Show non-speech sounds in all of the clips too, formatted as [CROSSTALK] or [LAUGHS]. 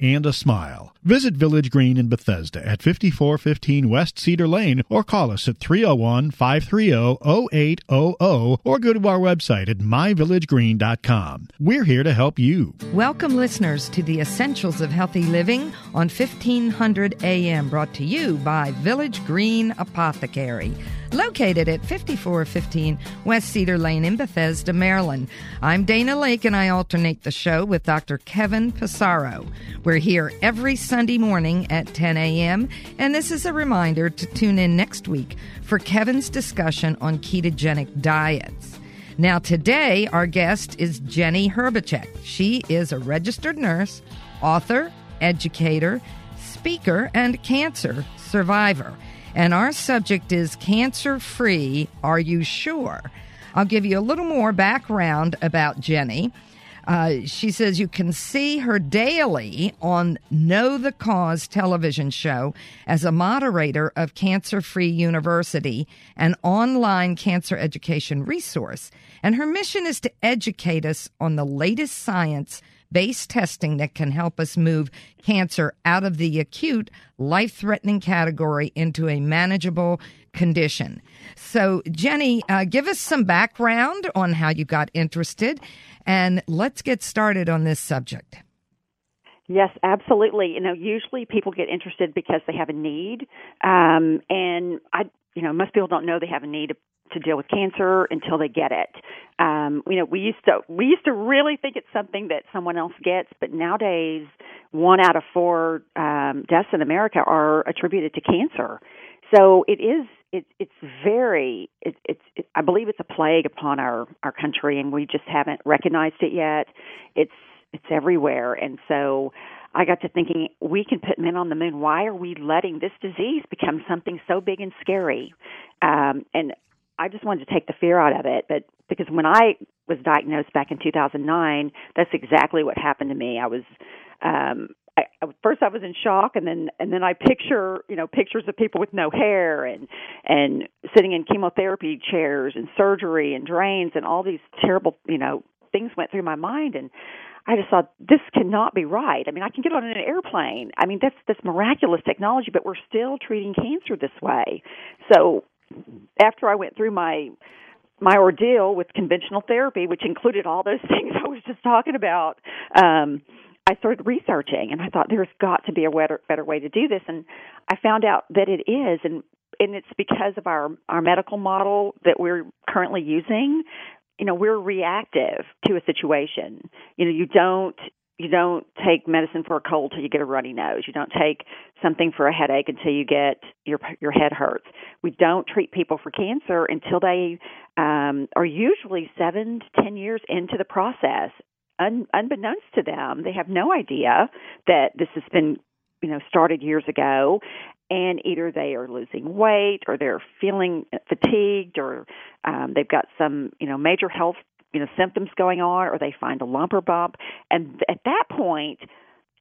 and a smile. Visit Village Green in Bethesda at 5415 West Cedar Lane or call us at 301 530 0800 or go to our website at myvillagegreen.com. We're here to help you. Welcome, listeners, to the Essentials of Healthy Living on 1500 AM, brought to you by Village Green Apothecary located at 5415 West Cedar Lane in Bethesda, Maryland. I'm Dana Laake and I alternate the show with Dr. Kevin Passero. We're here every Sunday morning at 10 a.m., and this is a reminder to tune in next week for Kevin's discussion on ketogenic diets. Now, today, our guest is Jenny Hrbacek. She is a registered nurse, author, educator, speaker, and cancer survivor. And our subject is cancer free. Are you sure? I'll give you a little more background about Jenny. Uh, she says you can see her daily on Know the Cause television show as a moderator of Cancer Free University, an online cancer education resource. And her mission is to educate us on the latest science based testing that can help us move cancer out of the acute, life threatening category into a manageable condition. So, Jenny, uh, give us some background on how you got interested, and let's get started on this subject. Yes, absolutely. You know, usually people get interested because they have a need, um, and I, you know, most people don't know they have a need to deal with cancer until they get it. Um, you know, we used to we used to really think it's something that someone else gets, but nowadays, one out of four um, deaths in America are attributed to cancer. So it is it, it's very it, it's it, I believe it's a plague upon our our country, and we just haven't recognized it yet. It's it's everywhere, and so. I got to thinking, we can put men on the moon. Why are we letting this disease become something so big and scary? Um, and I just wanted to take the fear out of it. But because when I was diagnosed back in 2009, that's exactly what happened to me. I was, um, I, first I was in shock, and then and then I picture you know pictures of people with no hair and and sitting in chemotherapy chairs and surgery and drains and all these terrible you know things went through my mind and I just thought this cannot be right. I mean, I can get on an airplane. I mean, that's this miraculous technology, but we're still treating cancer this way. So after I went through my my ordeal with conventional therapy, which included all those [LAUGHS] things I was just talking about, um, I started researching, and I thought there's got to be a better, better way to do this, and I found out that it is, and and it's because of our our medical model that we're currently using. You know, we're reactive to a situation. You know, you don't you don't take medicine for a cold till you get a runny nose. You don't take something for a headache until you get your your head hurts. We don't treat people for cancer until they um, are usually seven to ten years into the process. Un, unbeknownst to them, they have no idea that this has been you know started years ago and either they are losing weight or they're feeling fatigued or um, they've got some you know major health you know symptoms going on or they find a lumper bump. And at that point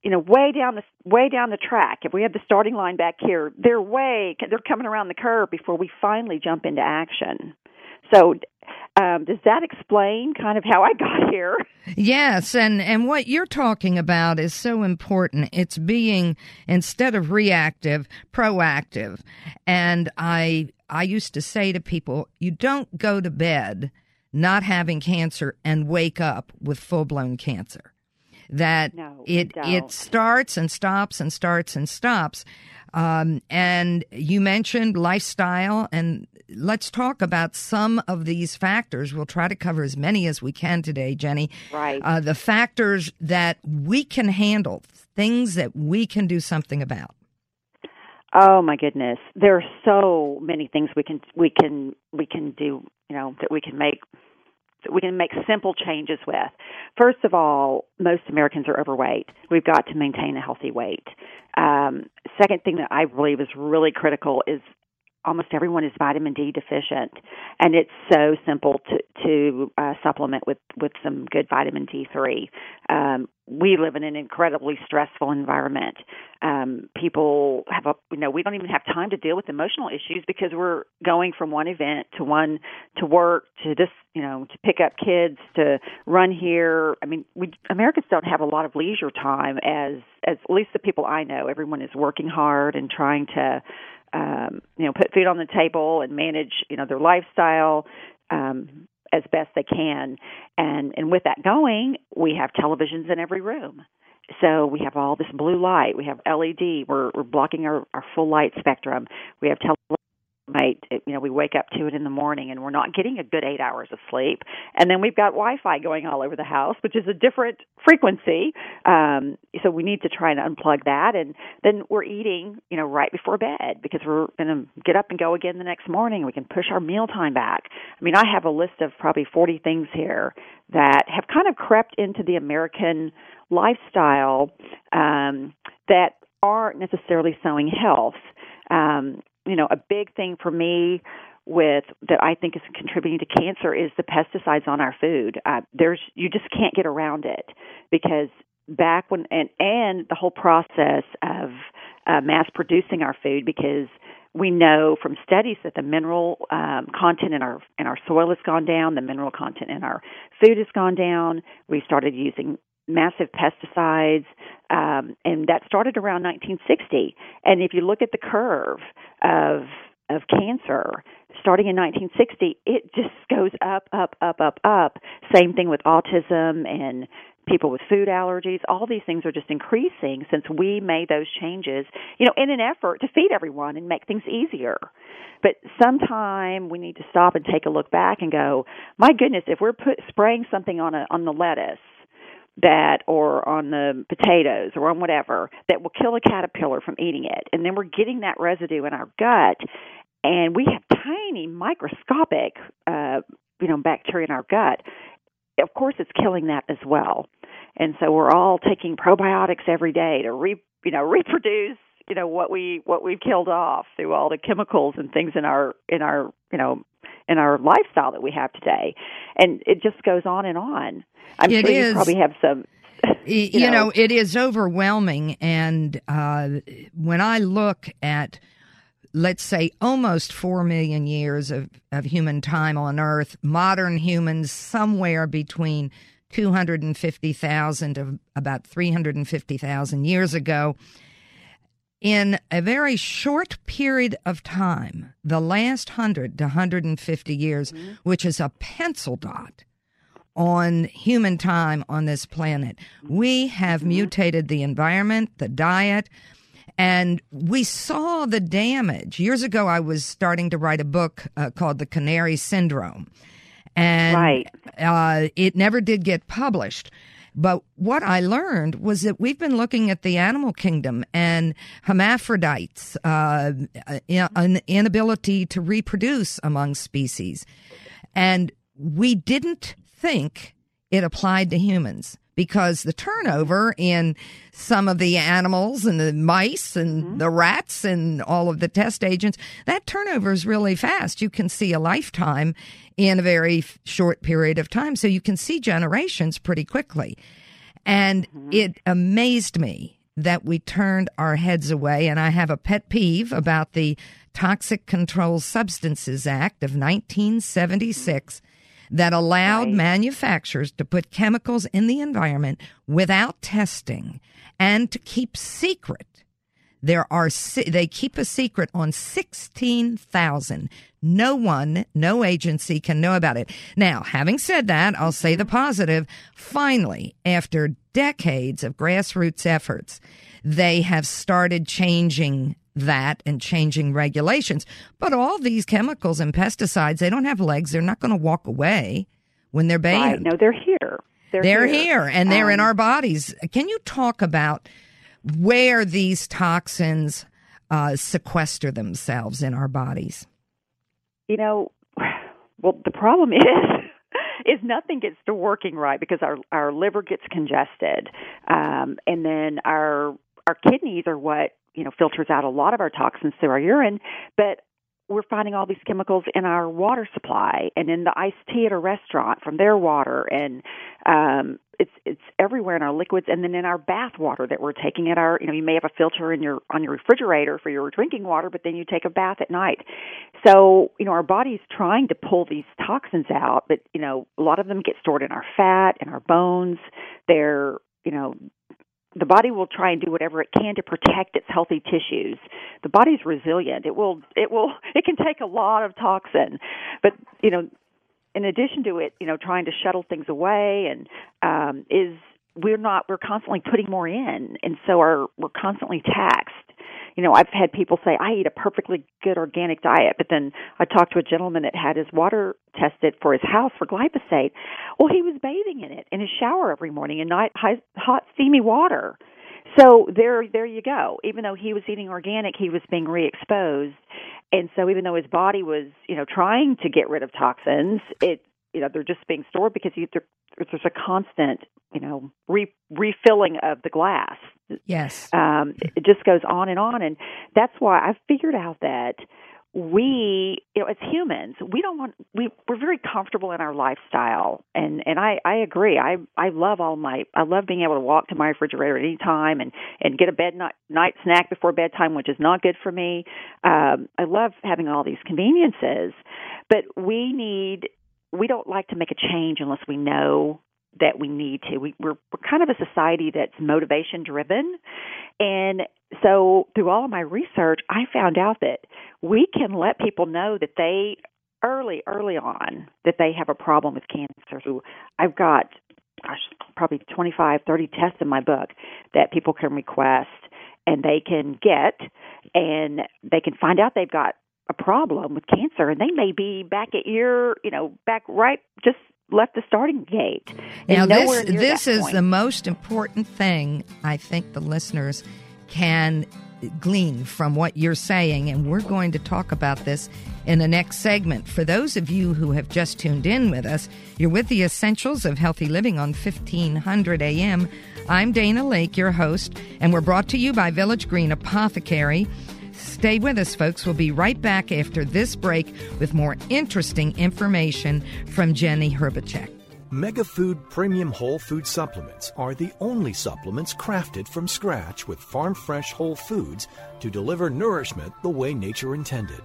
you know way down the way down the track if we have the starting line back here they're way they're coming around the curve before we finally jump into action. So um, does that explain kind of how I got here? Yes, and and what you're talking about is so important. It's being instead of reactive, proactive. And I I used to say to people, you don't go to bed not having cancer and wake up with full blown cancer. That no, it it starts and stops and starts and stops. Um, and you mentioned lifestyle, and let's talk about some of these factors. We'll try to cover as many as we can today, Jenny. Right. Uh, the factors that we can handle, things that we can do something about. Oh my goodness, there are so many things we can we can we can do. You know that we can make that we can make simple changes with. First of all, most Americans are overweight. We've got to maintain a healthy weight. Um, second thing that I believe is really critical is almost everyone is vitamin D deficient, and it's so simple to to uh, supplement with with some good vitamin D3. Um, we live in an incredibly stressful environment. Um, people have a, you know, we don't even have time to deal with emotional issues because we're going from one event to one to work to this, you know, to pick up kids to run here. I mean, we Americans don't have a lot of leisure time as as at least the people I know. Everyone is working hard and trying to, um, you know, put food on the table and manage, you know, their lifestyle. Um, as best they can. And and with that going, we have televisions in every room. So we have all this blue light. We have LED. We're we're blocking our, our full light spectrum. We have television night you know we wake up to it in the morning and we're not getting a good eight hours of sleep. And then we've got wi-fi going all over the house which is a different frequency. Um so we need to try and unplug that. And then we're eating you know right before bed because we're going to get up and go again the next morning. We can push our meal time back. I mean i have a list of probably 40 things here that have kind of crept into the american lifestyle um that aren't necessarily sowing health. Um, you know, a big thing for me with that I think is contributing to cancer is the pesticides on our food. Uh, there's you just can't get around it because back when and and the whole process of uh, mass producing our food because we know from studies that the mineral um, content in our in our soil has gone down, the mineral content in our food has gone down. We started using massive pesticides, um, and that started around 1960. And if you look at the curve of of cancer starting in 1960, it just goes up, up, up, up, up. Same thing with autism and people with food allergies. All these things are just increasing since we made those changes, you know, in an effort to feed everyone and make things easier. But sometime we need to stop and take a look back and go, my goodness, if we're put spraying something on a on the lettuce that or on the potatoes or on whatever that will kill a caterpillar from eating it. And then we're getting that residue in our gut. And we have tiny microscopic uh you know bacteria in our gut. Of course it's killing that as well. And so we're all taking probiotics every day to re you know reproduce you know what we what we've killed off through all the chemicals and things in our in our you know in our lifestyle that we have today and it just goes on and on I'm it sure is, you probably have some. [LAUGHS] You, you know, know, it is overwhelming. And uh, when I look at, let's say, almost 4 million years of, of human time on Earth, modern humans somewhere between 250,000 to about 350,000 years ago, in a very short period of time, the last 100 to 150 years, mm-hmm. which is a pencil dot on human time on this planet. We have mm-hmm. mutated the environment, the diet, and we saw the damage. Years ago, I was starting to write a book uh, called The Canary Syndrome. And right. uh, it never did get published. But what I learned was that we've been looking at the animal kingdom and hermaphrodites, uh, an inability to reproduce among species. And we didn't think it applied to humans because the turnover in some of the animals and the mice and mm-hmm. the rats and all of the test agents, that turnover is really fast. You can see a lifetime in a very short period of time. So you can see generations pretty quickly. And mm-hmm. it amazed me that we turned our heads away. And I have a pet peeve about the Toxic Control Substances Act of 1976 that allowed right. manufacturers to put chemicals in the environment without testing and to keep secret. There are they keep a secret on 16,000. No one, no agency can know about it. Now, having said that, I'll say the positive. Finally, after decades of grassroots efforts, they have started changing that and changing regulations. But all these chemicals and pesticides, they don't have legs. They're not going to walk away when they're banned. Right. No, they're here. They're, they're here. here. and they're um, in our bodies. Can you talk about where these toxins uh, sequester themselves in our bodies? You know, well, the problem [LAUGHS] is is nothing gets to working right because our our liver gets congested, um, and then our our kidneys are what you know filters out a lot of our toxins through our urine, but we're finding all these chemicals in our water supply and in the iced tea at a restaurant from their water. And um it's it's everywhere in our liquids and then in our bath water that we're taking at our you know you may have a filter in your on your refrigerator for your drinking water but then you take a bath at night. So you know our body's trying to pull these toxins out but you know a lot of them get stored in our fat and our bones. They're you know the body will try and do whatever it can to protect its healthy tissues. The body's resilient. It will it will it can take a lot of toxin. But, you know, in addition to it, you know, trying to shuttle things away and um is we're not we're constantly putting more in and so our we're constantly taxed you know, I've had people say, I eat a perfectly good organic diet, but then I talked to a gentleman that had his water tested for his house for glyphosate. Well, he was bathing in it in his shower every morning in night, hot, steamy water. So there, there you go. Even though he was eating organic, he was being re-exposed, and so even though his body was, you know, trying to get rid of toxins, it, you know, they're just being stored because you, there's a constant, you know, re- refilling of the glass. Yes. Um, it just goes on and on, and that's why I've figured out that we, you know, as humans, we don't want we we're very comfortable in our lifestyle, and and I I agree. I I love all my I love being able to walk to my refrigerator at any time and and get a bed night, night snack before bedtime, which is not good for me. Um, I love having all these conveniences, but we need we don't like to make a change unless we know that we need to. We, we're, we're kind of a society that's motivation driven. And so through all of my research, I found out that we can let people know that they early, early on, that they have a problem with cancer. So I've got, gosh, probably 25, 30 tests in my book that people can request and they can get and they can find out they've got a problem with cancer and they may be back at your you know back right just left the starting gate. Now this this is point. the most important thing i think the listeners can glean from what you're saying and we're going to talk about this in the next segment. For those of you who have just tuned in with us you're with the essentials of healthy living on 1500 am i'm dana laake your host and we're brought to you by village green apothecary Stay with us, folks. We'll be right back after this break with more interesting information from Jenny Hrbacek. MegaFood Premium Whole Food Supplements are the only supplements crafted from scratch with farm fresh whole foods to deliver nourishment the way nature intended.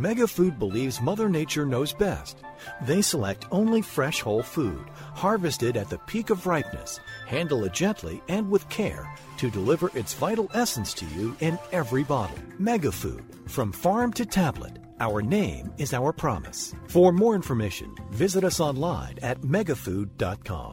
MegaFood believes Mother Nature knows best. They select only fresh whole food, harvested at the peak of ripeness, handle it gently and with care to deliver its vital essence to you in every bottle. MegaFood, from farm to tablet. Our name is our promise. For more information, visit us online at megafood.com.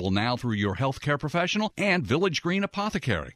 available now through your healthcare professional and Village Green Apothecary.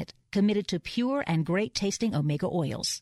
committed to pure and great tasting omega oils.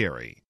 How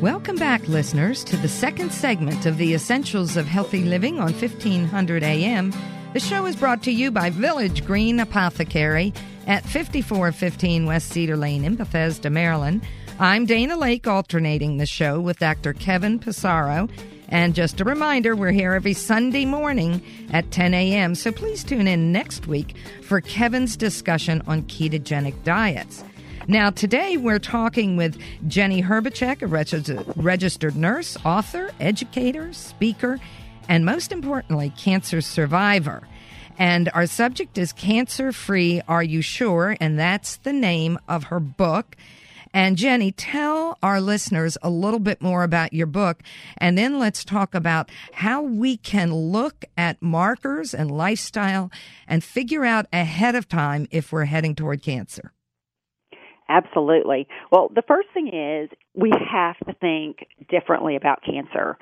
Welcome back, listeners, to the second segment of the Essentials of Healthy Living on 1500 AM. The show is brought to you by Village Green Apothecary at 5415 West Cedar Lane in Bethesda, Maryland. I'm Dana Laake, alternating the show with Dr. Kevin Passero. And just a reminder, we're here every Sunday morning at 10 a.m., so please tune in next week for Kevin's discussion on ketogenic diets. Now, today we're talking with Jenny Hrbacek, a registered nurse, author, educator, speaker, and most importantly, cancer survivor. And our subject is Cancer Free Are You Sure? And that's the name of her book. And Jenny, tell our listeners a little bit more about your book, and then let's talk about how we can look at markers and lifestyle and figure out ahead of time if we're heading toward cancer. Absolutely. Well, the first thing is we have to think differently about cancer.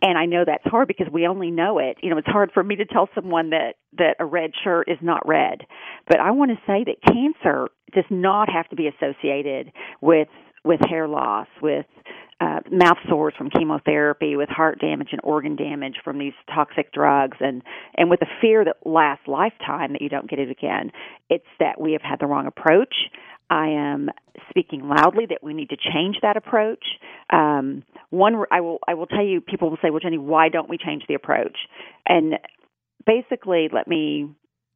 And I know that's hard because we only know it. You know, it's hard for me to tell someone that that a red shirt is not red. But I want to say that cancer does not have to be associated with with hair loss, with uh, mouth sores from chemotherapy, with heart damage and organ damage from these toxic drugs, and and with a fear that lasts lifetime that you don't get it again. It's that we have had the wrong approach. I am speaking loudly that we need to change that approach. Um, one, I will I will tell you. People will say, "Well, Jenny, why don't we change the approach?" And basically, let me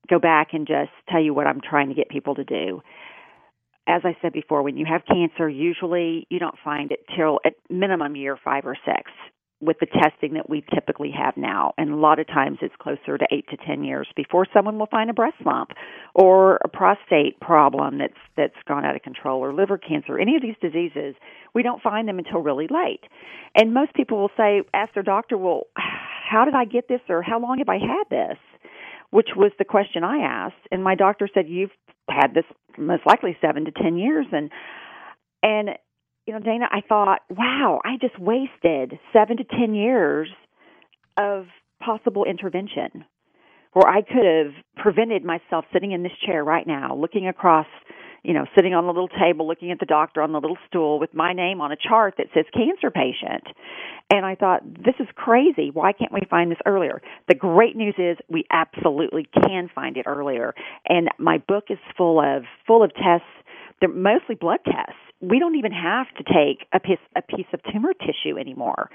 go back and just tell you what I'm trying to get people to do. As I said before, when you have cancer, usually you don't find it till at minimum year five or six with the testing that we typically have now. And a lot of times it's closer to eight to ten years before someone will find a breast lump or a prostate problem that's that's gone out of control or liver cancer. Any of these diseases, we don't find them until really late. And most people will say, ask their doctor, well, how did I get this or how long have I had this? Which was the question I asked. And my doctor said, You've had this most likely seven to ten years and and you know, Dana, I thought, wow, I just wasted seven to ten years of possible intervention where I could have prevented myself sitting in this chair right now, looking across, you know, sitting on the little table, looking at the doctor on the little stool with my name on a chart that says cancer patient. And I thought, this is crazy. Why can't we find this earlier? The great news is we absolutely can find it earlier. And my book is full of full of tests. They're mostly blood tests we don't even have to take a piece a piece of tumor tissue anymore.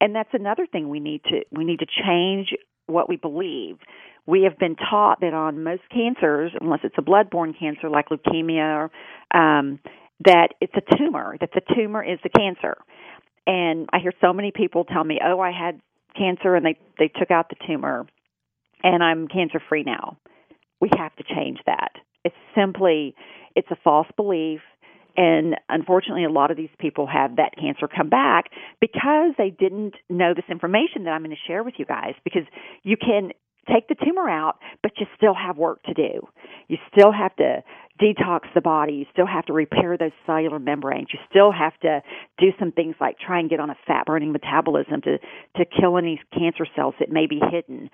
And that's another thing we need to we need to change what we believe. We have been taught that on most cancers, unless it's a blood-borne cancer like leukemia, um, that it's a tumor, that the tumor is the cancer. And I hear so many people tell me, "Oh, I had cancer and they they took out the tumor and I'm cancer free now." We have to change that. It's simply it's a false belief and unfortunately, a lot of these people have that cancer come back because they didn't know this information that I'm going to share with you guys. Because you can take the tumor out, but you still have work to do. You still have to detox the body. You still have to repair those cellular membranes. You still have to do some things like try and get on a fat burning metabolism to to kill any cancer cells that may be hidden.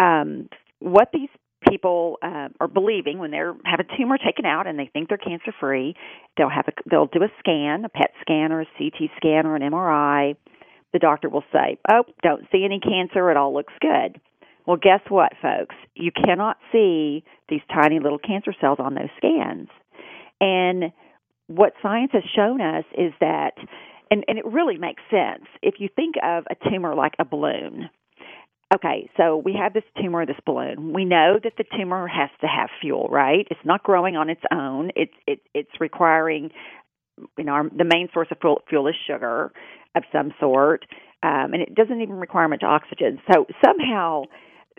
Um, what these people uh, are believing when they have a tumor taken out and they think they're cancer free, they'll have a they'll do a scan, a PET scan or a CT scan or an MRI. The doctor will say, "Oh, don't see any cancer. It all looks good." Well, guess what, folks? You cannot see these tiny little cancer cells on those scans. And what science has shown us is that and, and it really makes sense. If you think of a tumor like a balloon, Okay, so we have this tumor, this balloon. We know that the tumor has to have fuel, right? It's not growing on its own. It's it, it's requiring, you know, our, the main source of fuel, fuel is sugar of some sort, um, and it doesn't even require much oxygen. So somehow,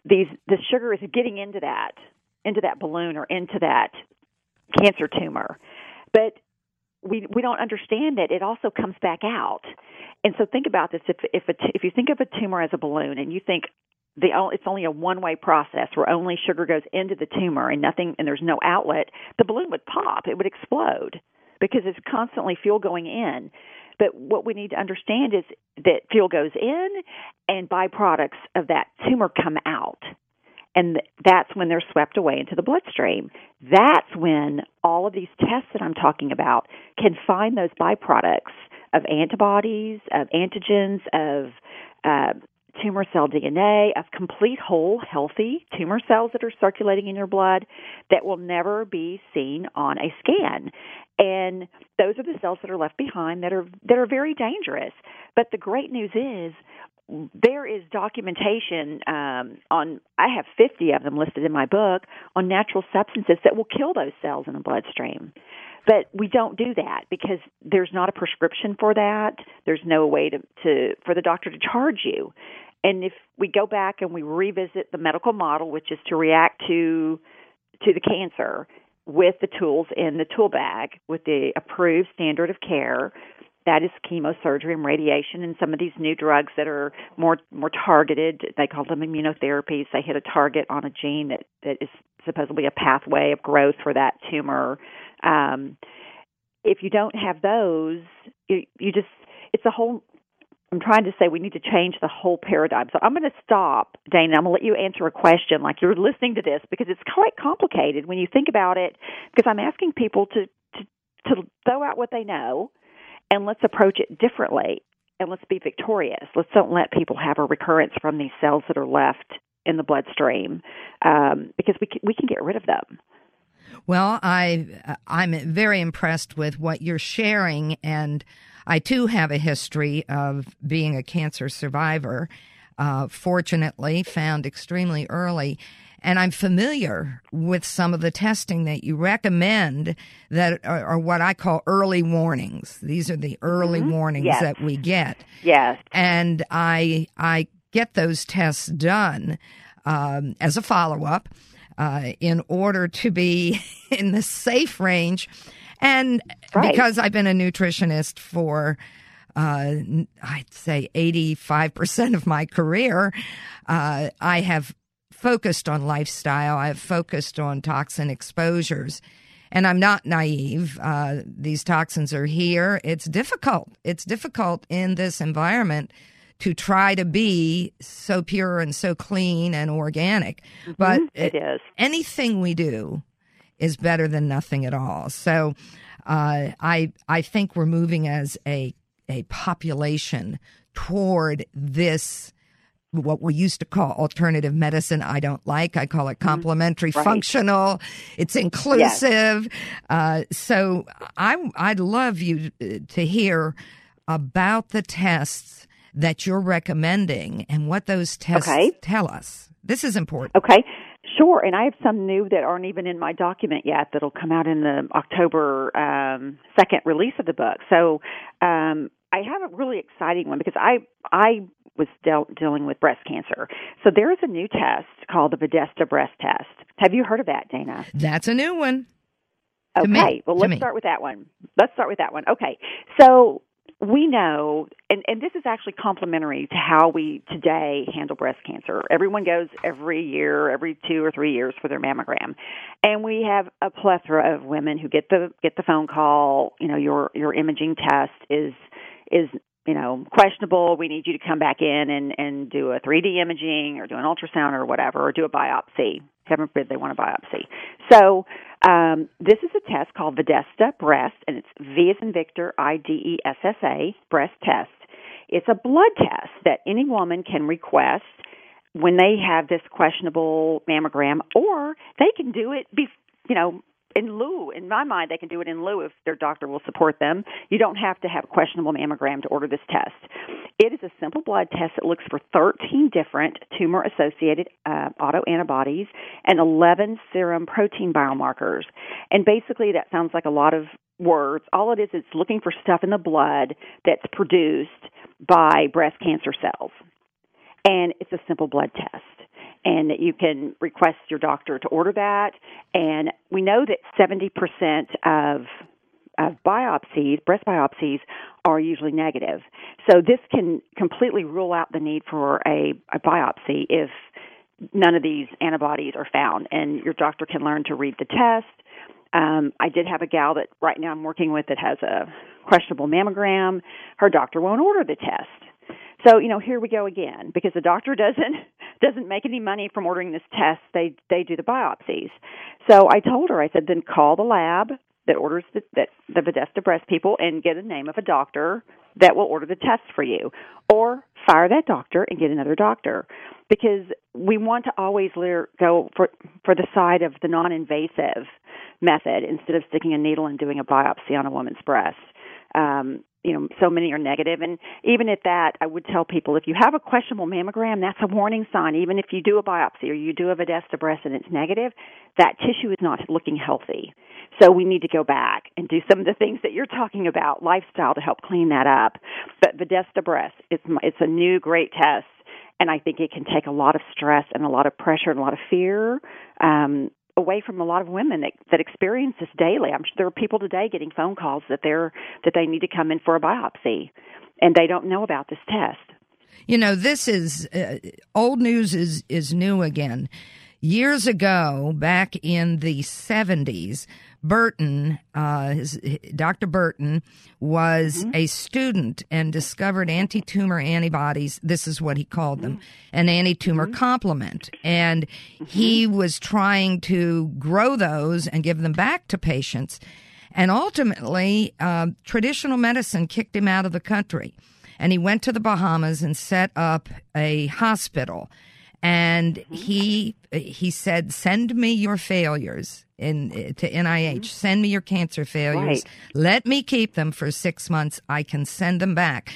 these the sugar is getting into that into that balloon or into that cancer tumor. But we we don't understand it. It also comes back out. And so think about this: if if if you think of a tumor as a balloon, and you think the it's only a one way process where only sugar goes into the tumor and nothing and there's no outlet, the balloon would pop. It would explode because it's constantly fuel going in. But what we need to understand is that fuel goes in and byproducts of that tumor come out. And that's when they're swept away into the bloodstream. That's when all of these tests that I'm talking about can find those byproducts of antibodies, of antigens, of uh, tumor cell DNA, of complete whole, healthy tumor cells that are circulating in your blood that will never be seen on a scan. And those are the cells that are left behind that are that are very dangerous. But the great news is there is documentation um, on i have 50 of them listed in my book on natural substances that will kill those cells in the bloodstream. But we don't do that because there's not a prescription for that. There's no way to, to for the doctor to charge you. And if we go back and we revisit the medical model which is to react to to the cancer with the tools in the tool bag with the approved standard of care that is chemosurgery and radiation and some of these new drugs that are more more targeted they call them immunotherapies they hit a target on a gene that that is supposedly a pathway of growth for that tumor um if you don't have those you you just it's a whole I'm trying to say we need to change the whole paradigm. So I'm going to stop, Dana. I'm going to let you answer a question like you're listening to this because it's quite complicated when you think about it. Because I'm asking people to to, to throw out what they know and let's approach it differently and let's be victorious. Let's don't let people have a recurrence from these cells that are left in the bloodstream um, because we can, we can get rid of them. Well, I I'm very impressed with what you're sharing, and I too have a history of being a cancer survivor. Uh, fortunately, found extremely early, and I'm familiar with some of the testing that you recommend that are, are what I call early warnings. These are the early mm-hmm. warnings yes. that we get. Yes. And I, I get those tests done um, as a follow up uh, in order to be [LAUGHS] in the safe range. And right. because I've been a nutritionist for uh, I'd say 85% of my career, uh, I have focused on lifestyle. I've focused on toxin exposures. And I'm not naive. Uh, these toxins are here. It's difficult. It's difficult in this environment to try to be so pure and so clean and organic. Mm-hmm. But it, it is. Anything we do is better than nothing at all. So uh, I I think we're moving as a a population toward this what we used to call alternative medicine I don't like. I call it mm-hmm. complementary right. functional. It's inclusive. Yes. Uh, so I, I'd love you uh, to hear about the tests that you're recommending and what those tests okay. tell us. This is important. Okay. Sure, and I have some new that aren't even in my document yet that'll come out in the October um, second release of the book. So um, I have a really exciting one because I I was dealt, dealing with breast cancer. So there is a new test called the Videssa breast test. Have you heard of that, Dana? That's a new one. Okay, well let's start with that one. Let's start with that one. Okay, so we know, and, and this is actually complementary to how we today handle breast cancer. Everyone goes every year, every two or three years for their mammogram, and we have a plethora of women who get the get the phone call. You know, your your imaging test is is you know questionable we need you to come back in and and do a 3d imaging or do an ultrasound or whatever or do a biopsy. Heaven forbid they want a biopsy. So um, this is a test called videssa breast and it's v as in victor i d e s s a breast test. It's a blood test that any woman can request when they have this questionable mammogram or they can do it be you know in lieu, in my mind, they can do it in lieu if their doctor will support them. You don't have to have a questionable mammogram to order this test. It is a simple blood test that looks for 13 different tumor associated uh, autoantibodies and 11 serum protein biomarkers. And basically, that sounds like a lot of words. All it is, it's looking for stuff in the blood that's produced by breast cancer cells. And it's a simple blood test and you can request your doctor to order that. And we know that 70% of of biopsies, breast biopsies, are usually negative. So this can completely rule out the need for a, a biopsy if none of these antibodies are found, and your doctor can learn to read the test. Um, I did have a gal that right now I'm working with that has a questionable mammogram. Her doctor won't order the test. So you know, here we go again because the doctor [LAUGHS] doesn't doesn't make any money from ordering this test. They they do the biopsies. So I told her, I said, then call the lab that orders the, that the Videssa breast people and get a name of a doctor that will order the test for you, or fire that doctor and get another doctor, because we want to always go for for the side of the non-invasive method instead of sticking a needle and doing a biopsy on a woman's breast. Um, you know, so many are negative, and even at that, I would tell people if you have a questionable mammogram, that's a warning sign. Even if you do a biopsy or you do a Videssa breast and it's negative, that tissue is not looking healthy. So we need to go back and do some of the things that you're talking about, lifestyle to help clean that up. But Videssa breast, it's it's a new great test, and I think it can take a lot of stress and a lot of pressure and a lot of fear um, away from a lot of women that that experience this daily. I'm sure there are people today getting phone calls that they're that they need to come in for a biopsy, and they don't know about this test. You know, this is uh, old news is is new again. Years ago, back in the 70s, Burton, uh, his, Dr. Burton, was mm-hmm. a student and discovered anti tumor antibodies. This is what he called them an anti tumor mm-hmm. complement. And mm-hmm. he was trying to grow those and give them back to patients. And ultimately, uh, traditional medicine kicked him out of the country. And he went to the Bahamas and set up a hospital and mm-hmm. he he said, "Send me your failures in to NIH. Mm-hmm. Send me your cancer failures. Right. Let me keep them for six months. I can send them back."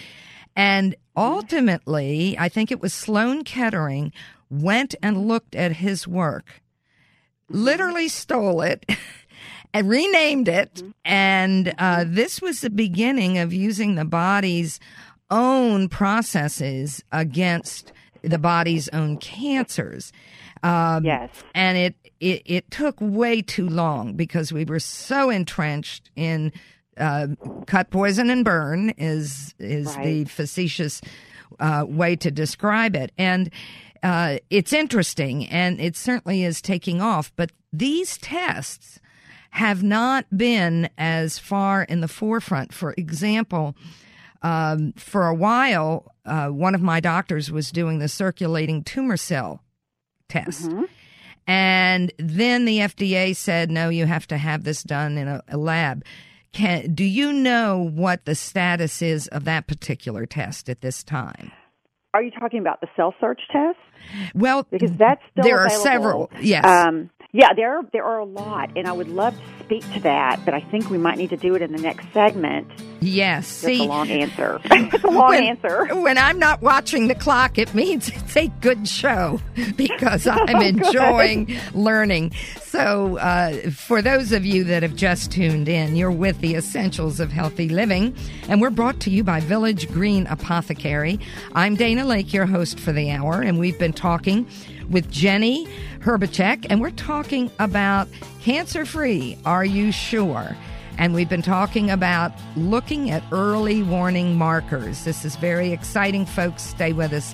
And mm-hmm. ultimately, I think it was Sloan Kettering went and looked at his work, literally stole it. [LAUGHS] and renamed it, and uh, this was the beginning of using the body's own processes against the body's own cancers. Um, yes. And it, it, it, took way too long because we were so entrenched in uh, cut, poison, and burn is, is right. the facetious uh, way to describe it. And uh, it's interesting and it certainly is taking off, but these tests have not been as far in the forefront. For example, um, for a while, uh, one of my doctors was doing the circulating tumor cell test. Mm-hmm. And then the FDA said, no, you have to have this done in a, a lab. Can, do you know what the status is of that particular test at this time? Are you talking about the CellSearch test? Well, because that's still there available. are several. Yes. Um, yeah, there there are a lot, and I would love to speak to that, but I think we might need to do it in the next segment. Yes, see, a long answer. [LAUGHS] [LAUGHS] it's a long when, answer. When I'm not watching the clock, it means it's a good show [LAUGHS] because I'm enjoying learning. So, uh, for those of you that have just tuned in, you're with the Essentials of Healthy Living, and we're brought to you by Village Green Apothecary. I'm Dana Laake, your host for the hour, and we've been talking with Jenny Hrbacek, and we're talking about cancer free. Are you sure? And we've been talking about looking at early warning markers. This is very exciting, folks. Stay with us.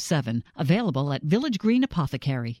7, available at Village Green Apothecary.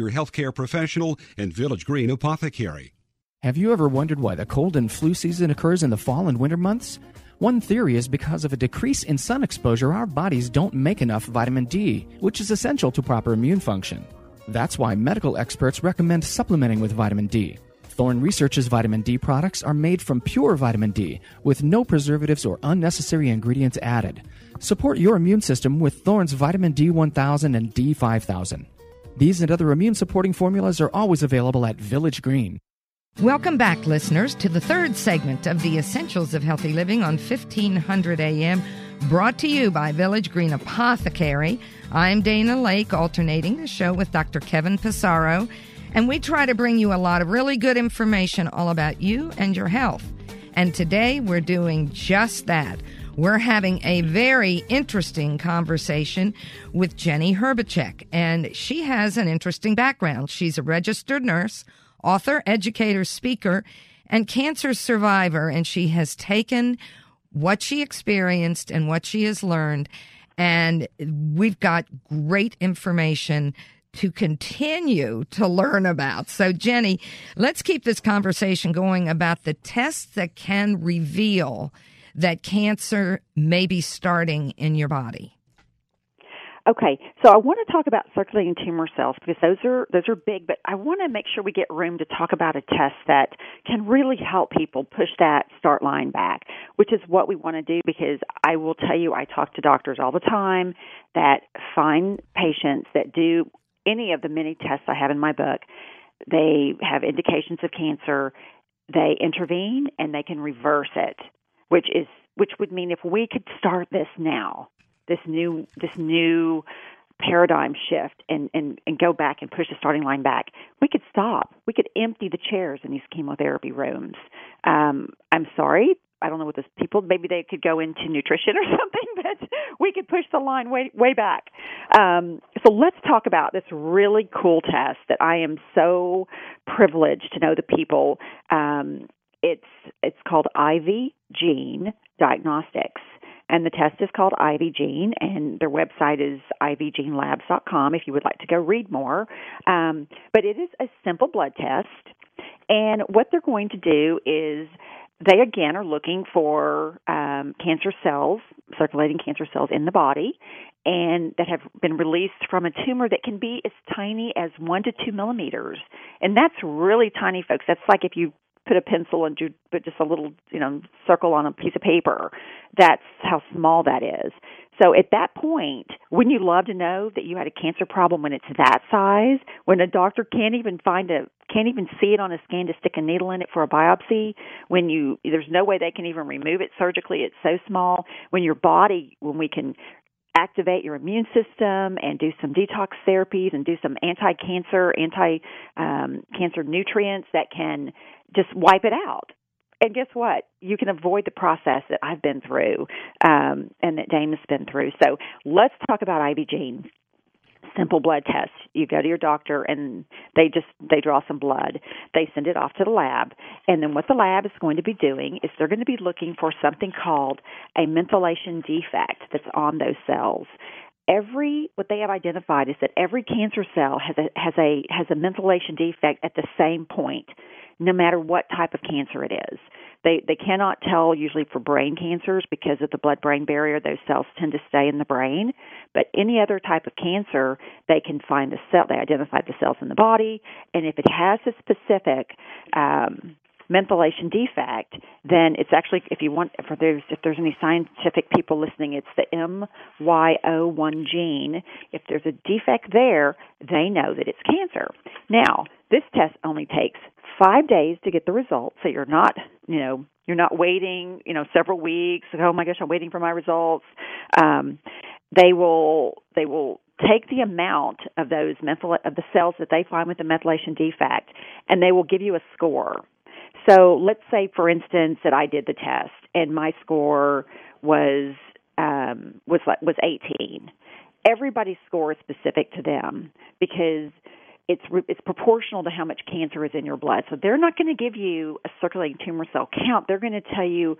your healthcare professional and Village Green Apothecary. Have you ever wondered why the cold and flu season occurs in the fall and winter months? One theory is because of a decrease in sun exposure, our bodies don't make enough vitamin D, which is essential to proper immune function. That's why medical experts recommend supplementing with vitamin D. Thorne Research's vitamin D products are made from pure vitamin D with no preservatives or unnecessary ingredients added. Support your immune system with Thorne's vitamin D1000 and D5000. These and other immune supporting formulas are always available at Village Green. Welcome back, listeners, to the third segment of the Essentials of Healthy Living on 1500 AM, brought to you by Village Green Apothecary. I'm Dana Laake, alternating the show with Dr. Kevin Passero, and we try to bring you a lot of really good information all about you and your health. And today we're doing just that. We're having a very interesting conversation with Jenny Hrbacek, and she has an interesting background. She's a registered nurse, author, educator, speaker, and cancer survivor, and she has taken what she experienced and what she has learned, and we've got great information to continue to learn about. So, Jenny, let's keep this conversation going about the tests that can reveal that cancer may be starting in your body? Okay, so I want to talk about circulating tumor cells because those are those are big, but I want to make sure we get room to talk about a test that can really help people push that start line back, which is what we want to do because I will tell you I talk to doctors all the time that find patients that do any of the many tests I have in my book. They have indications of cancer, they intervene and they can reverse it which is which would mean if we could start this now, this new this new paradigm shift and, and, and go back and push the starting line back, we could stop. We could empty the chairs in these chemotherapy rooms. Um, I'm sorry, I don't know what those people maybe they could go into nutrition or [LAUGHS] something, but we could push the line way way back. Um, so let's talk about this really cool test that I am so privileged to know the people um, it's it's called Ivy Gene Diagnostics, and the test is called IvyGene, and their website is ivygenelabs.com. If you would like to go read more, um, but it is a simple blood test, and what they're going to do is they again are looking for um, cancer cells, circulating cancer cells in the body, and that have been released from a tumor that can be as tiny as one to two millimeters, and that's really tiny, folks. That's like if you put a pencil and do put just a little you know circle on a piece of paper. That's how small that is. So at that point wouldn't you love to know that you had a cancer problem when it's that size? When a doctor can't even find a can't even see it on a scan to stick a needle in it for a biopsy? When you there's no way they can even remove it surgically. It's so small. When your body when we can activate your immune system and do some detox therapies and do some anti-cancer, anti-cancer um, nutrients that can just wipe it out. And guess what? You can avoid the process that I've been through um, and that Dana's been through. So let's talk about IvyGene simple blood test. You go to your doctor and they just they draw some blood. They send it off to the lab. And then what the lab is going to be doing is they're going to be looking for something called a methylation defect that's on those cells. Every what they have identified is that every cancer cell has a has a has a methylation defect at the same point. no matter what type of cancer it is. They they cannot tell usually for brain cancers because of the blood brain barrier. Those cells tend to stay in the brain. But any other type of cancer, they can find the cell. They identify the cells in the body, and if it has a specific um, methylation defect, then it's actually if you want if there's if there's any scientific people listening, it's the MYO1 gene. If there's a defect there, they know that it's cancer. Now, this test only takes five days to get the results, so you're not, you know, you're not waiting, you know, several weeks. Oh my gosh, I'm waiting for my results. Um, they will they will take the amount of those methyl of the cells that they find with the methylation defect, and they will give you a score. So let's say, for instance, that I did the test and my score was um, was like was 18. Everybody's score is specific to them because it's it's proportional to how much cancer is in your blood. So they're not going to give you a circulating tumor cell count. They're going to tell you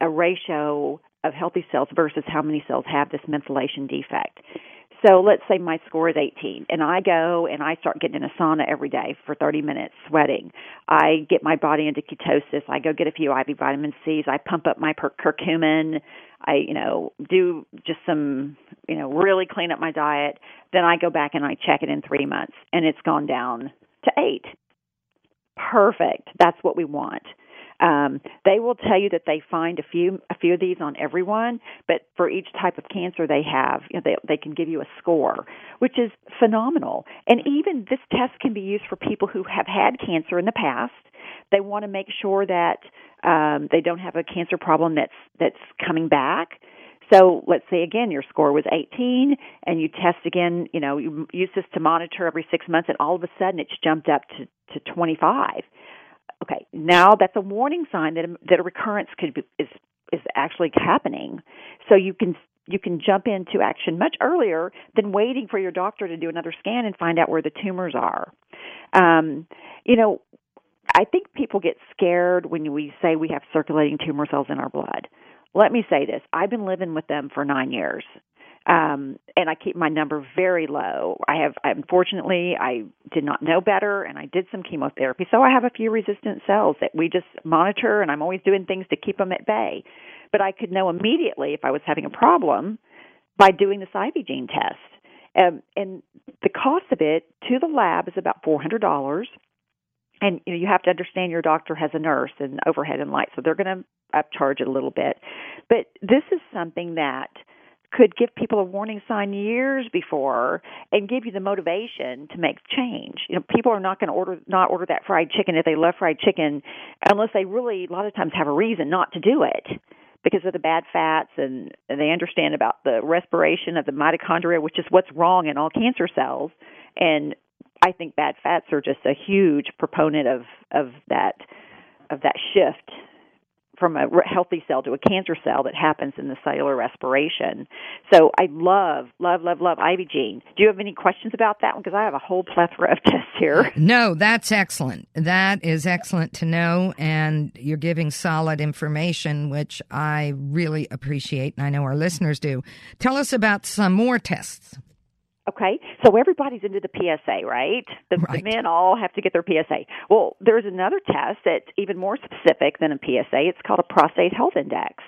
a ratio of healthy cells versus how many cells have this methylation defect. So let's say my score is 18 and I go and I start getting in a sauna every day for 30 minutes sweating. I get my body into ketosis. I go get a few IV vitamin C's. I pump up my per- curcumin. I, you know, do just some, you know, really clean up my diet. Then I go back and I check it in 3 months and it's gone down to 8. Perfect. That's what we want. Um, they will tell you that they find a few a few of these on everyone, but for each type of cancer they have, you know, they they can give you a score, which is phenomenal. And even this test can be used for people who have had cancer in the past. They want to make sure that um, they don't have a cancer problem that's that's coming back. So let's say again your score was 18 and you test again, you know, you use this to monitor every 6 months and all of a sudden it's jumped up to to 25 okay, now that's a warning sign that a, that a recurrence could be, is is actually happening. So you can you can jump into action much earlier than waiting for your doctor to do another scan and find out where the tumors are. Um, you know, I think people get scared when we say we have circulating tumor cells in our blood. Let me say this: I've been living with them for nine years, um, and I keep my number very low. I have, unfortunately, I did not know better, and I did some chemotherapy, so I have a few resistant cells that we just monitor, and I'm always doing things to keep them at bay. But I could know immediately if I was having a problem by doing this IvyGene test. Um, and the cost of it to the lab is about four hundred dollars. And you know you have to understand your doctor has a nurse and overhead and light, so they're going to upcharge it a little bit. But this is something that could give people a warning sign years before and give you the motivation to make change. You know, people are not going to order not order that fried chicken if they love fried chicken unless they really a lot of times have a reason not to do it because of the bad fats and, they understand about the respiration of the mitochondria which is what's wrong in all cancer cells and I think bad fats are just a huge proponent of of that of that shift from a healthy cell to a cancer cell that happens in the cellular respiration. So I love, love, love, love IvyGene. Do you have any questions about that one? Because I have a whole plethora of [LAUGHS] tests here. No, that's excellent. That is excellent to know, and you're giving solid information, which I really appreciate, and I know our listeners do. Tell us about some more tests. Okay, so everybody's into the PSA, right? The, right? the, men all have to get their PSA. Well, there's another test that's even more specific than a PSA. It's called a prostate health index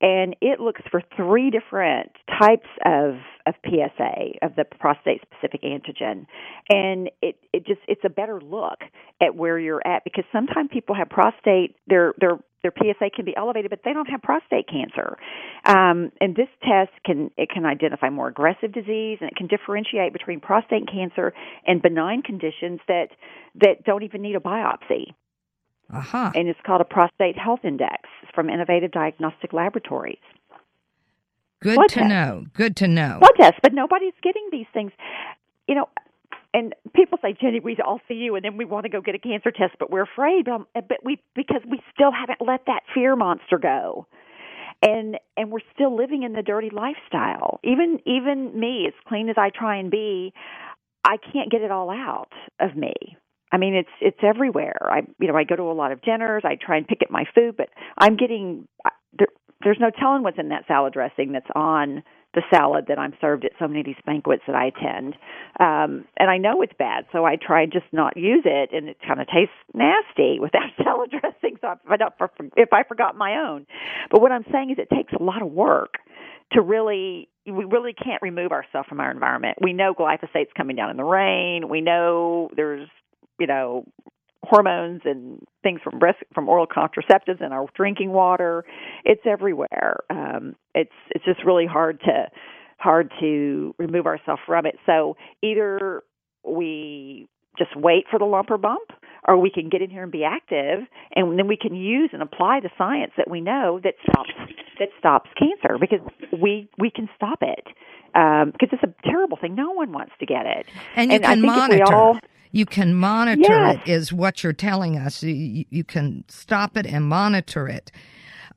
and it looks for three different types of of PSA of the prostate specific antigen and it it just it's a better look at where you're at because sometimes people have prostate their their their PSA can be elevated but they don't have prostate cancer um, and this test can it can identify more aggressive disease and it can differentiate between prostate cancer and benign conditions that that don't even need a biopsy uh-huh. And it's called a prostate health index from Innovative Diagnostic Laboratories. Good Blood to test. know. Good to know. Blood tests, but nobody's getting these things. You know, and people say, Jenny, we all see you, and then we want to go get a cancer test, but we're afraid. But, but we because we still haven't let that fear monster go, and and we're still living in the dirty lifestyle. Even even me, as clean as I try and be, I can't get it all out of me. I mean, it's it's everywhere. I you know I go to a lot of dinners. I try and pick at my food, but I'm getting there, there's no telling what's in that salad dressing that's on the salad that I'm served at so many of these banquets that I attend. Um, and I know it's bad, so I try just not use it, and it kind of tastes nasty [LAUGHS] without salad dressing. So if I, don't, if I forgot my own, but what I'm saying is it takes a lot of work to really we really can't remove ourselves from our environment. We know glyphosate's coming down in the rain. We know there's you know hormones and things from breast from oral contraceptives in our drinking water. It's everywhere. Um, it's it's just really hard to hard to remove ourselves from it. So either we just wait for the lump or bump, or we can get in here and be active, and then we can use and apply the science that we know that stops that stops cancer because we we can stop it um, because it's a terrible thing. No one wants to get it, and you and can monitor. All, you can monitor yes. it, is what you're telling us. You, you can stop it and monitor it.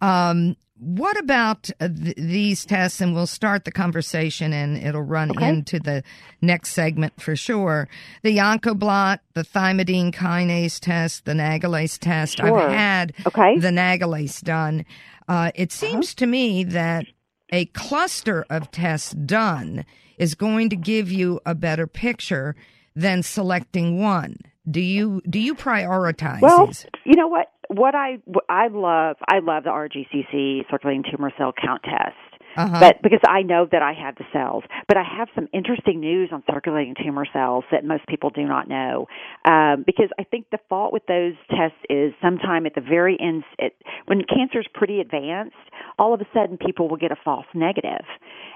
Um, what about th- these tests? And we'll start the conversation and it'll run okay. into the next segment for sure. The Oncoblot, the thymidine kinase test, the Nagalase test. Sure. I've had okay. the Nagalase done. Uh, it seems uh-huh. to me that a cluster of tests done is going to give you a better picture than selecting one. Do you do you prioritize well, these? you know what? What I I love I love the RGCC circulating tumor cell count test. Uh-huh. But because I know that I have the cells, but I have some interesting news on circulating tumor cells that most people do not know. Um, because I think the fault with those tests is sometime at the very end, it, when cancer is pretty advanced, all of a sudden people will get a false negative,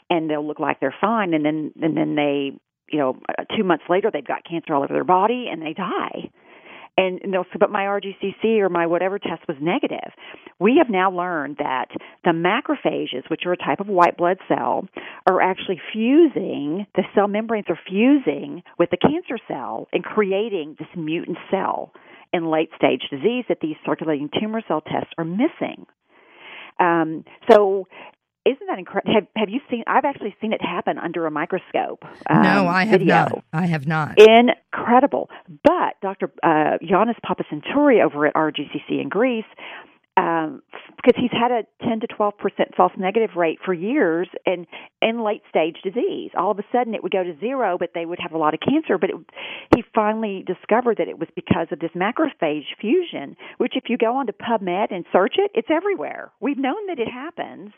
and they'll look like they're fine, and then and then they you know, two months later they've got cancer all over their body and they die. And, and they'll say, but my RGCC or my whatever test was negative. We have now learned that the macrophages, which are a type of white blood cell, are actually fusing, the cell membranes are fusing with the cancer cell and creating this mutant cell in late stage disease that these circulating tumor cell tests are missing. Um, so isn't that incredible? Have, have you seen? I've actually seen it happen under a microscope. Um, no, I have video. not. I have not. Incredible. But Dr. Uh, Yannis Papasotiriou over at RGCC in Greece um, because he's had a 10 to 12 percent false negative rate for years and in late stage disease. All of a sudden, it would go to zero, but they would have a lot of cancer. But it, he finally discovered that it was because of this macrophage fusion, which, if you go onto PubMed and search it, it's everywhere. We've known that it happens,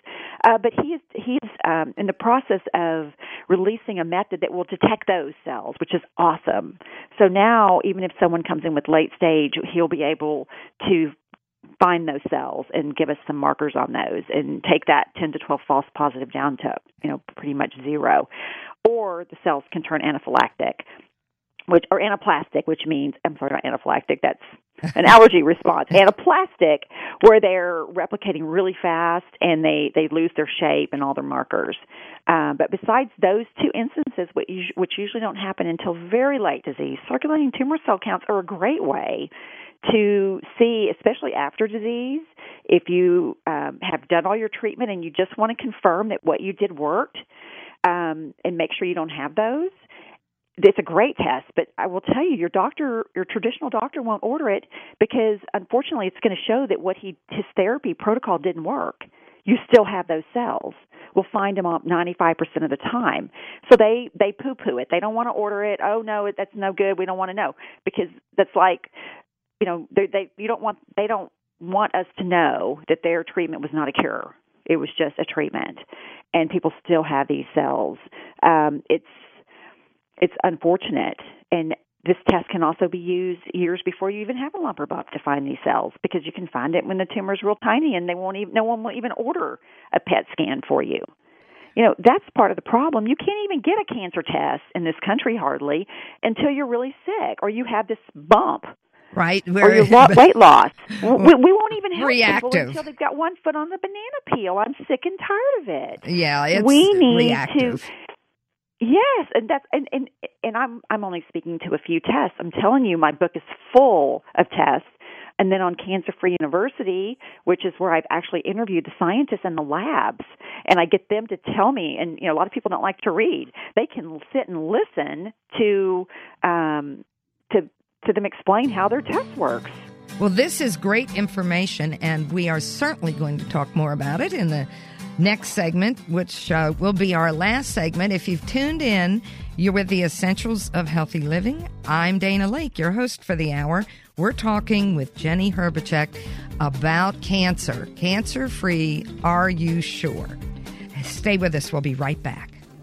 uh, but he is he's um, in the process of releasing a method that will detect those cells, which is awesome. So now, even if someone comes in with late stage, he'll be able to find those cells and give us some markers on those and take that 10 to 12 false positive down to you know pretty much zero. Or the cells can turn anaphylactic which or anaplastic which means i'm sorry not anaphylactic that's an [LAUGHS] allergy response. Anaplastic where they're replicating really fast and they they lose their shape and all their markers. Um, but besides those two instances which, which usually don't happen until very late disease circulating tumor cell counts are a great way to see, especially after disease, if you um, have done all your treatment and you just want to confirm that what you did worked um, and make sure you don't have those. It's a great test, but I will tell you, your doctor, your traditional doctor, won't order it because unfortunately, it's going to show that what he his therapy protocol didn't work. You still have those cells. We'll find them up 95% of the time. So they they poo poo it. They don't want to order it. Oh no, that's no good. We don't want to know because that's like you know they they you don't want they don't want us to know that their treatment was not a cure it was just a treatment and people still have these cells um it's it's unfortunate and this test can also be used years before you even have a lump or bump to find these cells because you can find it when the tumor is real tiny and they won't even no one will even order a PET scan for you. You know, that's part of the problem. You can't even get a cancer test in this country hardly until you're really sick or you have this bump right? or your lo- [LAUGHS] weight loss. We, we won't even help reactive. people until they've got one foot on the banana peel. I'm sick and tired of it. Yeah, it's we need reactive. to. Yes, and that's and and and I'm I'm only speaking to a few tests. I'm telling you, my book is full of tests. And then on Cancer Free University, which is where I've actually interviewed the scientists in the labs, and I get them to tell me. And you know, a lot of people don't like to read. They can sit and listen to um, to them explain how their test works. Well, this is great information, and we are certainly going to talk more about it in the Next segment, which uh, will be our last segment. If you've tuned in, you're with the Essentials of Healthy Living. I'm Dana Laake, your host for the hour. We're talking with Jenny Hrbacek about cancer. Cancer free, are you sure? Stay with us. We'll be right back.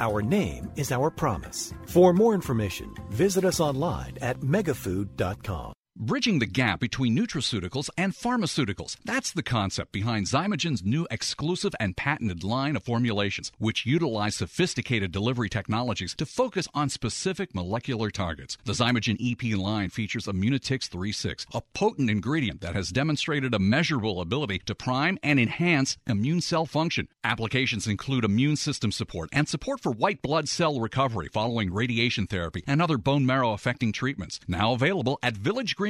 our name is our promise. For more information, visit us online at megafood.com. Bridging the gap between nutraceuticals and pharmaceuticals. That's the concept behind Xymogen's new exclusive and patented line of formulations, which utilize sophisticated delivery technologies to focus on specific molecular targets. The Xymogen EP line features Immunotix 36, a potent ingredient that has demonstrated a measurable ability to prime and enhance immune cell function. Applications include immune system support and support for white blood cell recovery following radiation therapy and other bone marrow affecting treatments. Now available at Village Green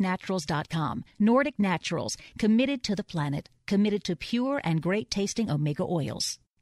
NordicNaturals.com. Nordic Naturals, committed to the planet, committed to pure and great tasting omega oils.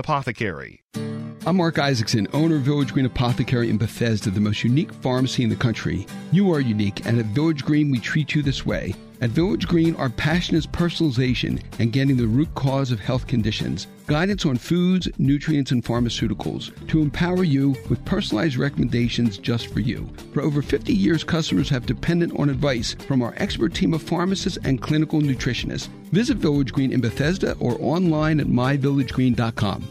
Apothecary. I'm Mark Isaacson, owner of Village Green Apothecary in Bethesda, the most unique pharmacy in the country. You are unique, and at Village Green, we treat you this way. At Village Green, our passion is personalization and getting the root cause of health conditions. Guidance on foods, nutrients, and pharmaceuticals to empower you with personalized recommendations just for you. For over 50 years, customers have depended on advice from our expert team of pharmacists and clinical nutritionists. Visit Village Green in Bethesda or online at myvillagegreen.com.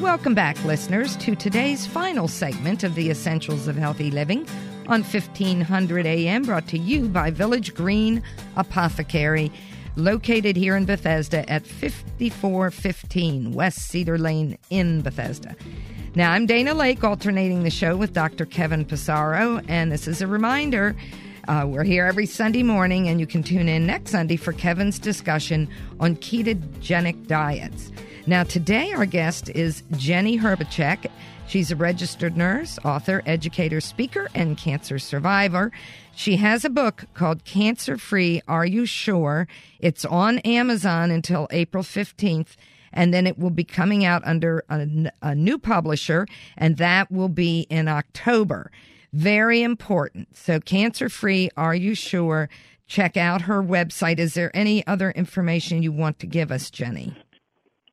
Welcome back, listeners, to today's final segment of the Essentials of Healthy Living on 1500 AM, brought to you by Village Green Apothecary, located here in Bethesda at 5415 West Cedar Lane in Bethesda. Now, I'm Dana Laake, alternating the show with Dr. Kevin Passero, and this is a reminder. Uh, we're here every Sunday morning, and you can tune in next Sunday for Kevin's discussion on ketogenic diets. Now, today our guest is Jenny Hrbacek. She's a registered nurse, author, educator, speaker, and cancer survivor. She has a book called Cancer Free Are You Sure? It's on Amazon until April 15th, and then it will be coming out under a, a new publisher, and that will be in October. Very important. So, Cancer Free Are You Sure? Check out her website. Is there any other information you want to give us, Jenny?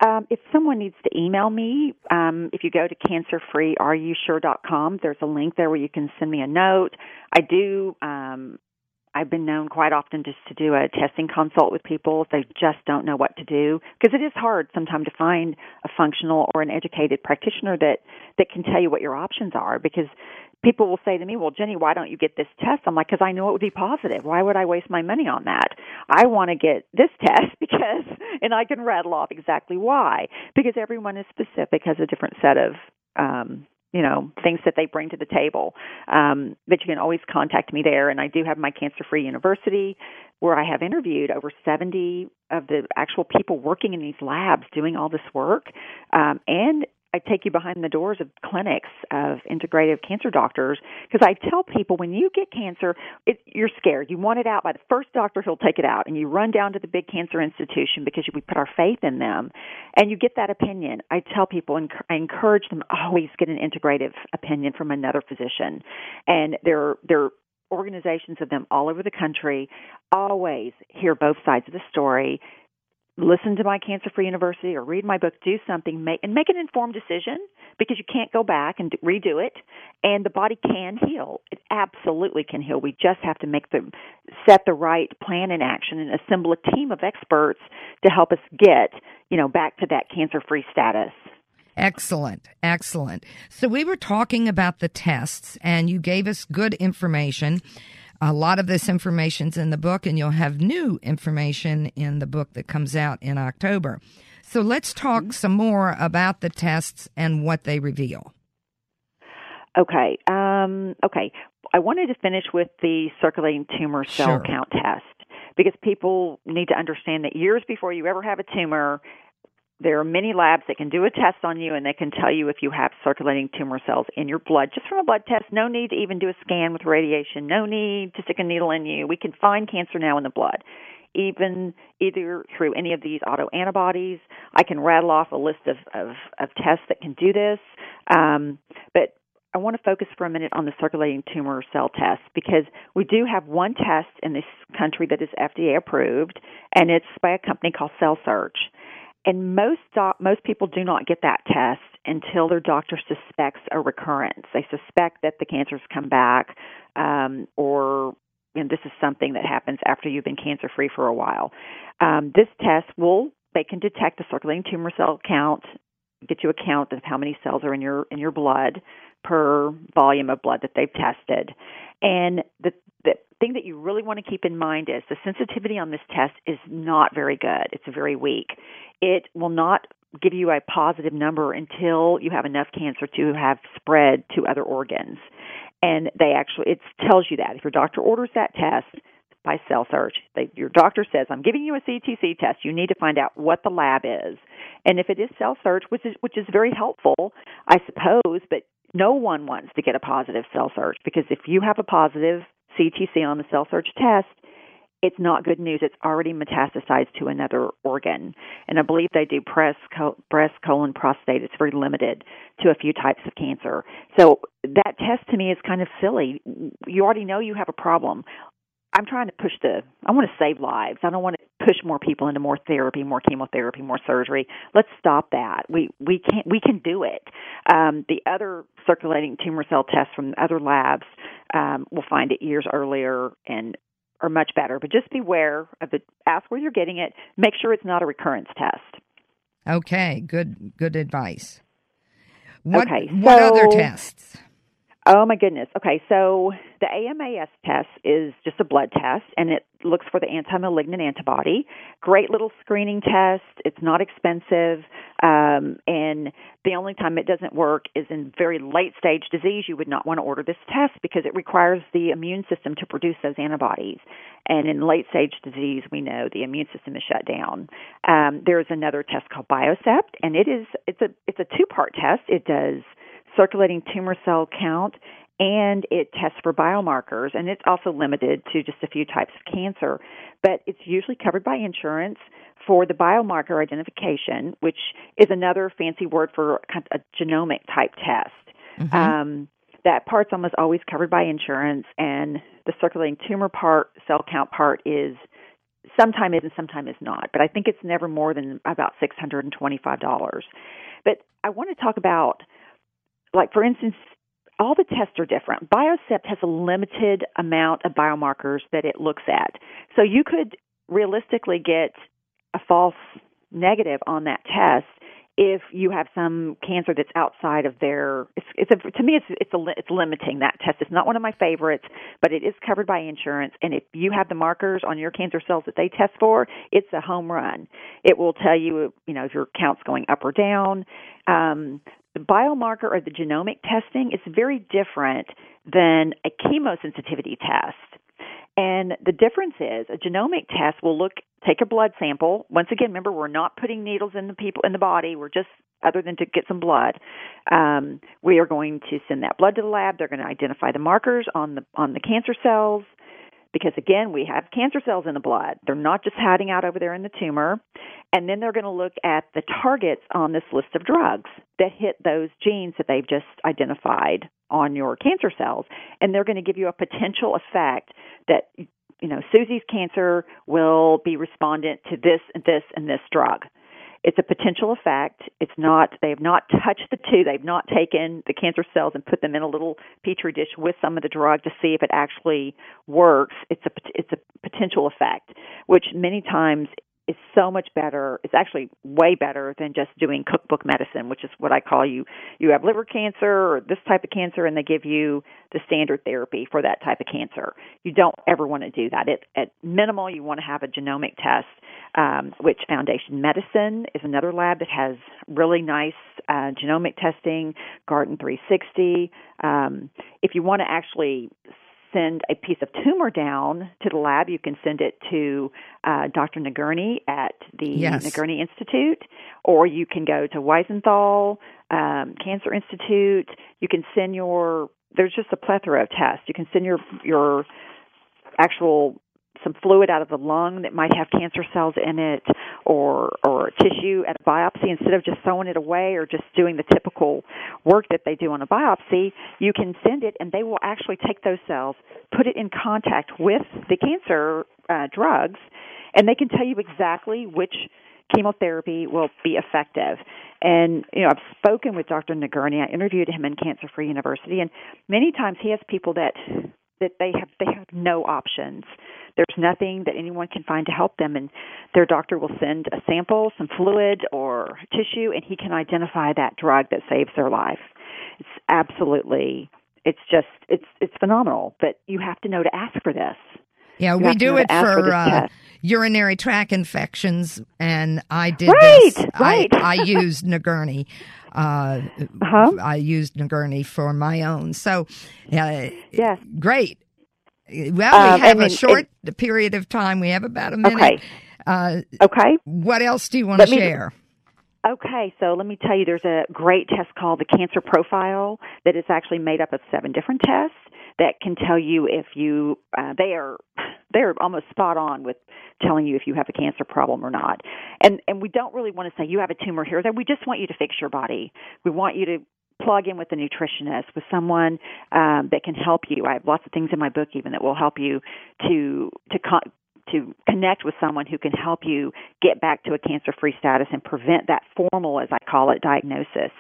Um, if someone needs to email me, um, if you go to cancerfreeareyousure.com, there's a link there where you can send me a note. I do. Um, I've been known quite often just to do a testing consult with people if they just don't know what to do because it is hard sometimes to find a functional or an educated practitioner that that can tell you what your options are because people will say to me, "Well, Jenny, why don't you get this test?" I'm like, "Because I know it would be positive. Why would I waste my money on that? I want to get this [LAUGHS] test because, and I can rattle off exactly why because everyone is specific, has a different set of um, you know things that they bring to the table um, but you can always contact me there and i do have my cancer free university where i have interviewed over 70 of the actual people working in these labs doing all this work um, and I take you behind the doors of clinics of integrative cancer doctors because I tell people when you get cancer, it, you're scared. You want it out. By the first doctor who'll take it out, and you run down to the big cancer institution because we put our faith in them, and you get that opinion. I tell people, and I encourage them always get an integrative opinion from another physician, and they're they're organizations of them all over the country. Always hear both sides of the story listen to my cancer free university or read my book do something make and make an informed decision because you can't go back and redo it. And the body can heal. It absolutely can heal. We just have to make the set the right plan in action and assemble a team of experts to help us get you know back to that cancer free status. Excellent, excellent. So we were talking about the tests, and you gave us good information. A lot of this information's in the book, and you'll have new information in the book that comes out in October. So let's talk mm-hmm. some more about the tests and what they reveal. Okay. Um, okay. I wanted to finish with the circulating tumor cell sure. count test because people need to understand that years before you ever have a tumor, there are many labs that can do a test on you and they can tell you if you have circulating tumor cells in your blood just from a blood test. No need to even do a scan with radiation. No need to stick a needle in you. We can find cancer now in the blood. Even either through any of these autoantibodies, I can rattle off a list of, of, of tests that can do this. Um, but I want to focus for a minute on the circulating tumor cell test because we do have one test in this country that is FDA approved, and it's by a company called CellSearch. And most doc- most people do not get that test until their doctor suspects a recurrence. They suspect that the cancer's come back, um, or you know, this is something that happens after you've been cancer free for a while. Um, this test will they can detect the circulating tumor cell count, get you a count of how many cells are in your in your blood per volume of blood that they've tested. And the the thing that you really want to keep in mind is the sensitivity on this test is not very good. It's very weak. It will not give you a positive number until you have enough cancer to have spread to other organs. And they actually it tells you that if your doctor orders that test by CellSearch, they, your doctor says, "I'm giving you a CTC test. You need to find out what the lab is." And if it is CellSearch, which is which is very helpful, I suppose, but no one wants to get a positive CellSearch because if you have a positive CTC on the CellSearch test, it's not good news. It's already metastasized to another organ. And I believe they do breast, breast, colon, prostate. It's very limited to a few types of cancer. So that test to me is kind of silly. You already know you have a problem. I'm trying to push the I want to save lives. I don't want to push more people into more therapy, more chemotherapy, more surgery. Let's stop that. We we can't we can do it. Um, the other circulating tumor cell tests from other labs um, will find it years earlier and are much better. But just beware of the ask where you're getting it. Make sure it's not a recurrence test. Okay, good good advice. What, okay, so, what other tests? Oh my goodness. Okay, so the AMAS test is just a blood test and it looks for the anti-malignant antibody. Great little screening test. It's not expensive. Um, and the only time it doesn't work is in very late stage disease. You would not want to order this test because it requires the immune system to produce those antibodies. And in late stage disease, we know the immune system is shut down. Um, there's another test called Biocept, and it is it's a it's a two part test. It does circulating tumor cell count and it tests for biomarkers and it's also limited to just a few types of cancer. But it's usually covered by insurance for the biomarker identification which is another fancy word for a genomic type test. Mm-hmm. um, that part's almost always covered by insurance and the circulating tumor part cell count part is sometime is and sometime is not. But i think it's never more than about six hundred and twenty five dollars. But i want to talk about like for instance, all the tests are different. Biocept has a limited amount of biomarkers that it looks at. So you could realistically get a false negative on that test if you have some cancer that's outside of their it's it's a, to me it's it's a it's limiting that test it's not one of my favorites but it is covered by insurance and if you have the markers on your cancer cells that they test for it's a home run it will tell you you know if your count's going up or down um the biomarker or the genomic testing is very different than a chemosensitivity test. And the difference is a genomic test will look take a blood sample. Once again, remember we're not putting needles in the people in the body. We're just other than to get some blood. Um, we are going to send that blood to the lab. They're going to identify the markers on the on the cancer cells because again, we have cancer cells in the blood. They're not just hiding out over there in the tumor. And then they're going to look at the targets on this list of drugs that hit those genes that they've just identified on your cancer cells. And they're going to give you a potential effect that, you know, Susie's cancer will be respondent to this and this and this drug. It's a potential effect. It's not, they have not touched the two. They've not taken the cancer cells and put them in a little petri dish with some of the drug to see if it actually works. It's a, it's a potential effect, which many times is so much better. It's actually way better than just doing cookbook medicine, which is what I call you. You have liver cancer or this type of cancer, and they give you the standard therapy for that type of cancer. You don't ever want to do that. It, at minimal, you want to have a genomic test, um, which Foundation Medicine is another lab that has really nice uh, genomic testing. Guardant360. Um, if you want to actually send a piece of tumor down to the lab, you can send it to uh, Dr. Nagourney at the yes. Nagourney Institute, or you can go to Weisenthal um, Cancer Institute. You can send your there's just a plethora of tests. You can send your your actual some fluid out of the lung that might have cancer cells in it or or tissue at a biopsy instead of just throwing it away or just doing the typical work that they do on a biopsy you can send it and they will actually take those cells put it in contact with the cancer uh, drugs and they can tell you exactly which chemotherapy will be effective. And you know, I've spoken with Dr. Nagourney. I interviewed him in Cancer Free University, and many times he has people that that they have they have no options. There's nothing that anyone can find to help them, and their doctor will send a sample, some fluid or tissue, and he can identify that drug that saves their life. It's absolutely, it's just, it's it's phenomenal. But you have to know to ask for this. Yeah, we do it for uh, urinary tract infections, and I did Right, this. right. I, I used [LAUGHS] Nagourney. Uh, Uh-huh. I used Nagourney for my own. So, uh, yes, great. Well, we Um, have and a short period of time. We have about a minute. Okay. Uh, okay. What else do you want to Let me- share? Okay, so let me tell you, there's a great test called the Cancer Profile that is actually made up of seven different tests that can tell you if you uh, they are they're almost spot on with telling you if you have a cancer problem or not. And and we don't really want to say you have a tumor here. That we just want you to fix your body. We want you to plug in with a nutritionist, with someone um, that can help you. I have lots of things in my book even that will help you to to con- to connect with someone who can help you get back to a cancer free status and prevent that formal, as I call it, diagnosis.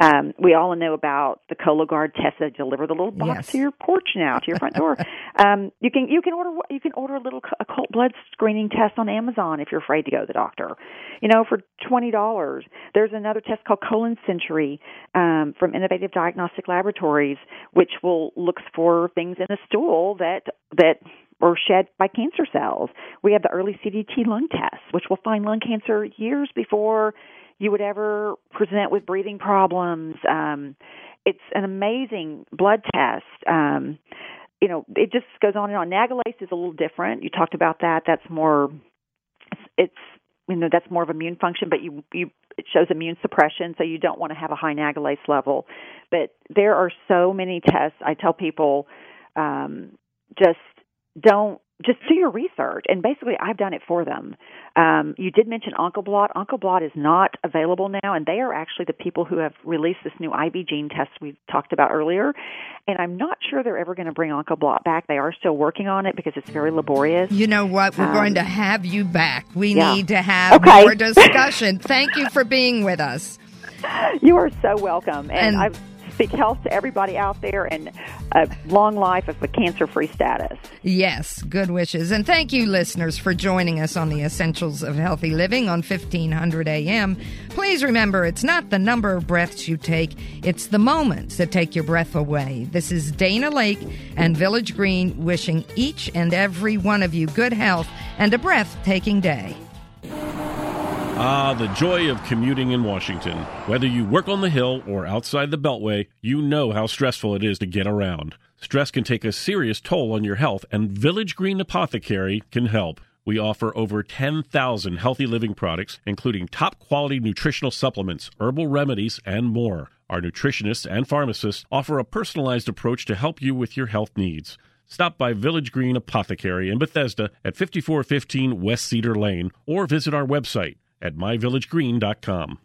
Um, we all know about the Cologuard test that deliver the little box Yes. to your porch now, to your front door. [LAUGHS] um, you can you can order you can order a little occult blood screening test on Amazon if you're afraid to go to the doctor. You know, for twenty dollars. There's another test called Colon Century um, from Innovative Diagnostic Laboratories, which will looks for things in the stool that that were shed by cancer cells. We have the EarlyCDT-Lung test, which will find lung cancer years before you would ever present with breathing problems. Um, it's an amazing blood test. Um, you know, it just goes on and on. Nagalase is a little different. You talked about that. That's more. It's, it's you know that's more of immune function, but you you it shows immune suppression, so you don't want to have a high nagalase level. But there are so many tests. I tell people um, just don't just do your research and basically I've done it for them. Um, you did mention Oncoblot. Oncoblot is not available now and they are actually the people who have released this new IvyGene test we talked about earlier. And I'm not sure they're ever going to bring Oncoblot back. They are still working on it because it's very laborious. You know what? We're Um, going to have you back. We yeah. need to have Okay. more [LAUGHS] discussion. Thank you for being with us. You are so welcome. And- And, I speak health to everybody out there and a long life of a cancer-free status. Yes, good wishes. And thank you, listeners, for joining us on the Essentials of Healthy Living on 1500 AM. Please remember, it's not the number of breaths you take, it's the moments that take your breath away. This is Dana Laake and Village Green wishing each and every one of you good health and a breathtaking day. Ah, the joy of commuting in Washington. Whether you work on the Hill or outside the Beltway, you know how stressful it is to get around. Stress can take a serious toll on your health, and Village Green Apothecary can help. We offer over 10,000 healthy living products, including top quality nutritional supplements, herbal remedies, and more. Our nutritionists and pharmacists offer a personalized approach to help you with your health needs. Stop by Village Green Apothecary in Bethesda at 5415 West Cedar Lane or visit our website at myvillagegreen.com.